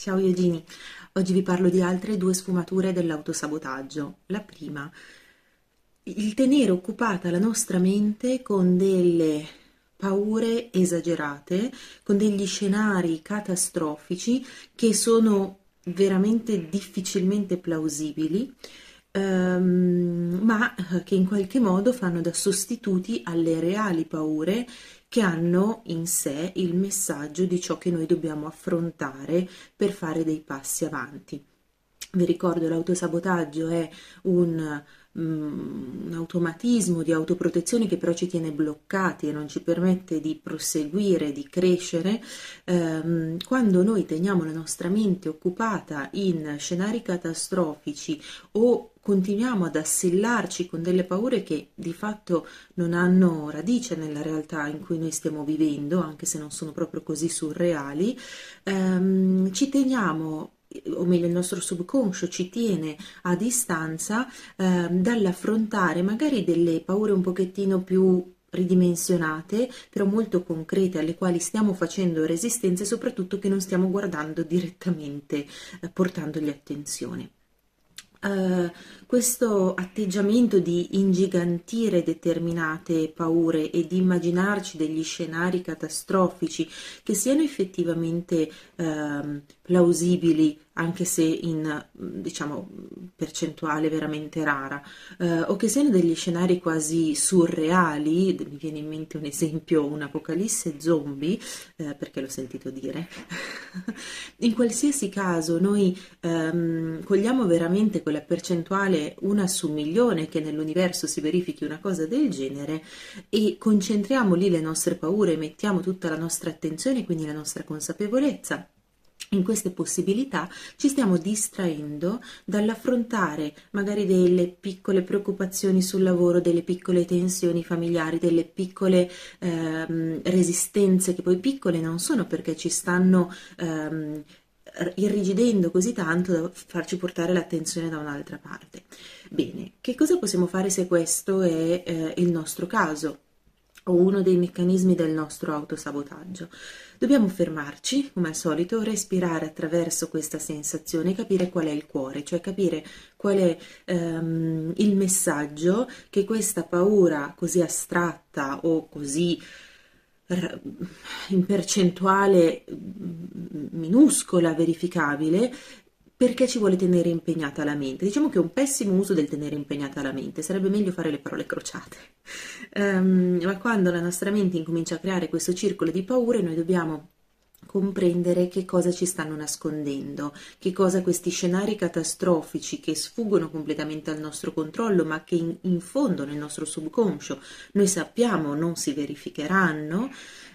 Ciao Eugenie, oggi vi parlo di altre due sfumature dell'autosabotaggio. La prima, il tenere occupata la nostra mente con delle paure esagerate, con degli scenari catastrofici che sono veramente difficilmente plausibili, ehm, ma che in qualche modo fanno da sostituti alle reali paure che hanno in sé il messaggio di ciò che noi dobbiamo affrontare per fare dei passi avanti. Vi ricordo, l'autosabotaggio è un un automatismo di autoprotezione che però ci tiene bloccati e non ci permette di proseguire, di crescere, ehm, quando noi teniamo la nostra mente occupata in scenari catastrofici o continuiamo ad assillarci con delle paure che di fatto non hanno radice nella realtà in cui noi stiamo vivendo, anche se non sono proprio così surreali, ehm, ci teniamo o meglio il nostro subconscio ci tiene a distanza eh, dall'affrontare magari delle paure un pochettino più ridimensionate, però molto concrete, alle quali stiamo facendo resistenza e soprattutto che non stiamo guardando direttamente, eh, portandogli attenzione. Uh, questo atteggiamento di ingigantire determinate paure e di immaginarci degli scenari catastrofici che siano effettivamente uh, plausibili anche se in diciamo percentuale veramente rara. Eh, o che siano degli scenari quasi surreali mi viene in mente un esempio un'apocalisse zombie eh, perché l'ho sentito dire. In qualsiasi caso noi ehm, cogliamo veramente quella percentuale una su milione che nell'universo si verifichi una cosa del genere e concentriamo lì le nostre paure mettiamo tutta la nostra attenzione quindi la nostra consapevolezza in queste possibilità ci stiamo distraendo dall'affrontare magari delle piccole preoccupazioni sul lavoro, delle piccole tensioni familiari, delle piccole ehm, resistenze che poi piccole non sono perché ci stanno ehm, irrigidendo così tanto da farci portare l'attenzione da un'altra parte. Bene, che cosa possiamo fare se questo è eh, il nostro caso? O uno dei meccanismi del nostro autosabotaggio. Dobbiamo fermarci, come al solito, respirare attraverso questa sensazione capire qual è il cuore, cioè capire qual è ehm, il messaggio che questa paura così astratta o così in percentuale minuscola verificabile perché ci vuole tenere impegnata la mente. Diciamo che è un pessimo uso del tenere impegnata la mente, sarebbe meglio fare le parole crociate. Um, ma quando la nostra mente incomincia a creare questo circolo di paure, noi dobbiamo comprendere che cosa ci stanno nascondendo, che cosa questi scenari catastrofici che sfuggono completamente al nostro controllo, ma che in, in fondo nel nostro subconscio noi sappiamo non si verificheranno,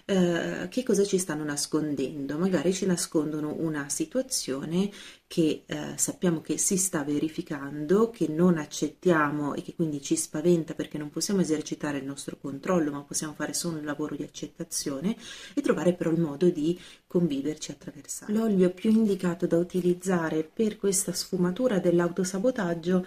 eh, che cosa ci stanno nascondendo? Magari ci nascondono una situazione che eh, sappiamo che si sta verificando, che non accettiamo e che quindi ci spaventa perché non possiamo esercitare il nostro controllo, ma possiamo fare solo un lavoro di accettazione e trovare però il modo di conviverci attraversare. L'olio più indicato da utilizzare per questa sfumatura dell'autosabotaggio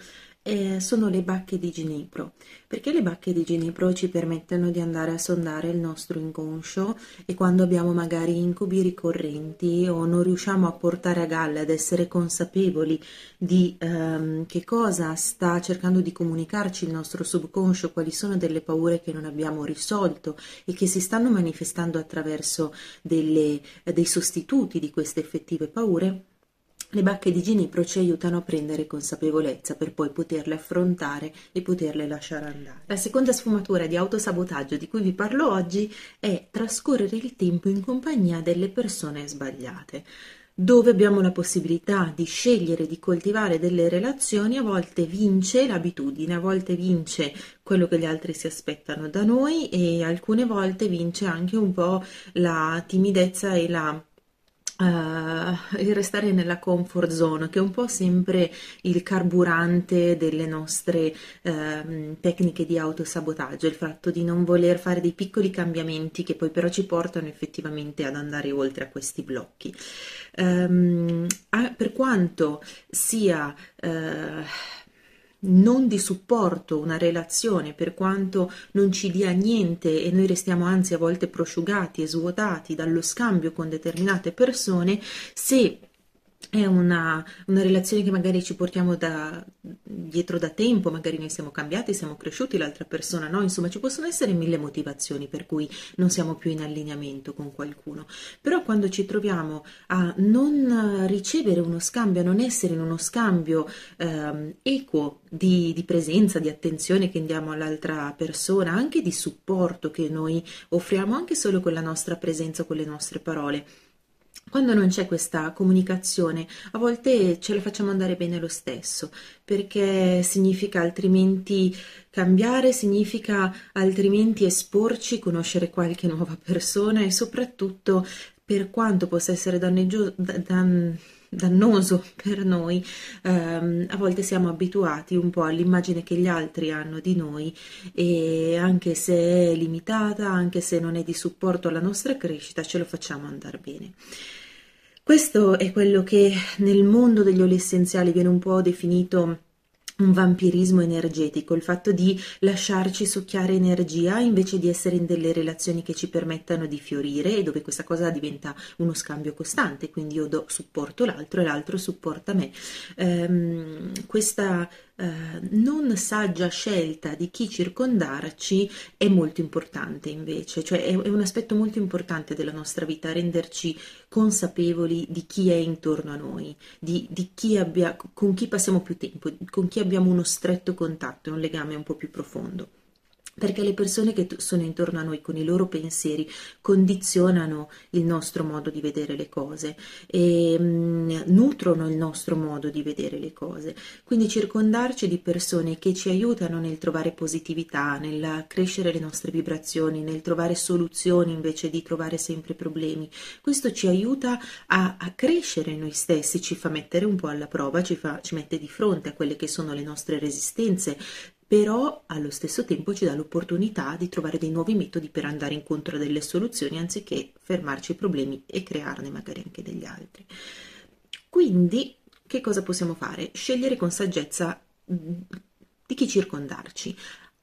eh, sono le bacche di ginepro, perché le bacche di ginepro ci permettono di andare a sondare il nostro inconscio e quando abbiamo magari incubi ricorrenti o non riusciamo a portare a galla ad essere consapevoli di ehm, che cosa sta cercando di comunicarci il nostro subconscio, quali sono delle paure che non abbiamo risolto e che si stanno manifestando attraverso delle, dei sostituti di queste effettive paure, le bacche di ginepro ci aiutano a prendere consapevolezza per poi poterle affrontare e poterle lasciare andare. La seconda sfumatura di autosabotaggio di cui vi parlo oggi è trascorrere il tempo in compagnia delle persone sbagliate dove abbiamo la possibilità di scegliere di coltivare delle relazioni, a volte vince l'abitudine, a volte vince quello che gli altri si aspettano da noi e alcune volte vince anche un po' la timidezza e la Uh, il restare nella comfort zone, che è un po' sempre il carburante delle nostre uh, tecniche di autosabotaggio, il fatto di non voler fare dei piccoli cambiamenti che poi però ci portano effettivamente ad andare oltre a questi blocchi. Um, per quanto sia uh, non di supporto una relazione per quanto non ci dia niente e noi restiamo anzi a volte prosciugati e svuotati dallo scambio con determinate persone, se è una, una, relazione che magari ci portiamo da, dietro da tempo, magari noi siamo cambiati, siamo cresciuti, l'altra persona no, insomma ci possono essere mille motivazioni per cui non siamo più in allineamento con qualcuno, però quando ci troviamo a non ricevere uno scambio, a non essere in uno scambio eh, equo di, di presenza, di attenzione che diamo all'altra persona, anche di supporto che noi offriamo anche solo con la nostra presenza, con le nostre parole, quando non c'è questa comunicazione, a volte ce la facciamo andare bene lo stesso, perché significa altrimenti cambiare, significa altrimenti esporci, conoscere qualche nuova persona e soprattutto per quanto possa essere danneggio, dan, dannoso per noi, ehm, a volte siamo abituati un po' all'immagine che gli altri hanno di noi e anche se è limitata, anche se non è di supporto alla nostra crescita, ce lo facciamo andare bene. Questo è quello che nel mondo degli oli essenziali viene un po' definito un vampirismo energetico, il fatto di lasciarci succhiare energia invece di essere in delle relazioni che ci permettano di fiorire e dove questa cosa diventa uno scambio costante, quindi io do supporto l'altro e l'altro supporta me. Um, questa eh, non saggia scelta di chi circondarci è molto importante invece, cioè è, è un aspetto molto importante della nostra vita, renderci consapevoli di chi è intorno a noi, di, di chi abbia, con chi passiamo più tempo, con chi abbiamo uno stretto contatto, un legame un po' più profondo perché le persone che sono intorno a noi con i loro pensieri condizionano il nostro modo di vedere le cose e mh, nutrono il nostro modo di vedere le cose. Quindi circondarci di persone che ci aiutano nel trovare positività, nel crescere le nostre vibrazioni, nel trovare soluzioni invece di trovare sempre problemi. Questo ci aiuta a, a crescere noi stessi, ci fa mettere un po' alla prova, ci, fa, ci mette di fronte a quelle che sono le nostre resistenze, però allo stesso tempo ci dà l'opportunità di trovare dei nuovi metodi per andare incontro a delle soluzioni anziché fermarci i problemi e crearne magari anche degli altri. Quindi, che cosa possiamo fare? Scegliere con saggezza di chi circondarci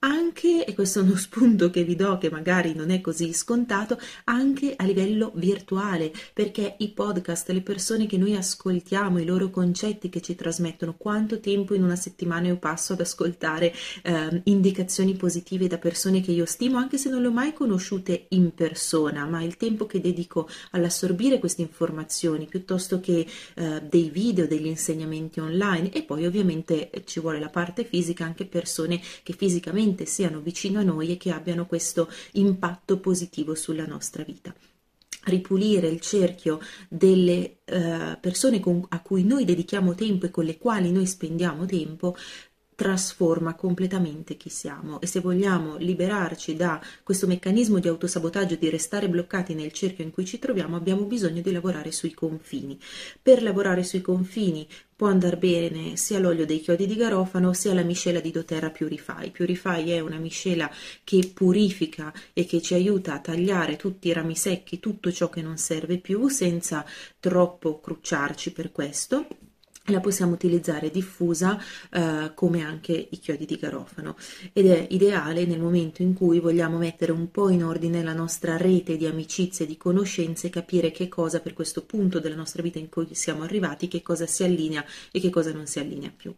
anche, e questo è uno spunto che vi do che magari non è così scontato, anche a livello virtuale, perché i podcast, le persone che noi ascoltiamo, i loro concetti che ci trasmettono, quanto tempo in una settimana io passo ad ascoltare eh, indicazioni positive da persone che io stimo, anche se non le ho mai conosciute in persona, ma il tempo che dedico all'assorbire queste informazioni piuttosto che eh, dei video, degli insegnamenti online e poi ovviamente ci vuole la parte fisica, anche persone che fisicamente veramente siano vicino a noi e che abbiano questo impatto positivo sulla nostra vita. Ripulire il cerchio delle uh, persone con, a cui noi dedichiamo tempo e con le quali noi spendiamo tempo trasforma completamente chi siamo. E se vogliamo liberarci da questo meccanismo di autosabotaggio di restare bloccati nel cerchio in cui ci troviamo abbiamo bisogno di lavorare sui confini. Per lavorare sui confini può andare bene sia l'olio dei chiodi di garofano sia la miscela di doTERRA Purify. Purify è una miscela che purifica e che ci aiuta a tagliare tutti i rami secchi tutto ciò che non serve più senza troppo crucciarci per questo la possiamo utilizzare diffusa eh, come anche i chiodi di garofano ed è ideale nel momento in cui vogliamo mettere un po' in ordine la nostra rete di amicizie, di conoscenze, capire che cosa per questo punto della nostra vita in cui siamo arrivati, che cosa si allinea e che cosa non si allinea più.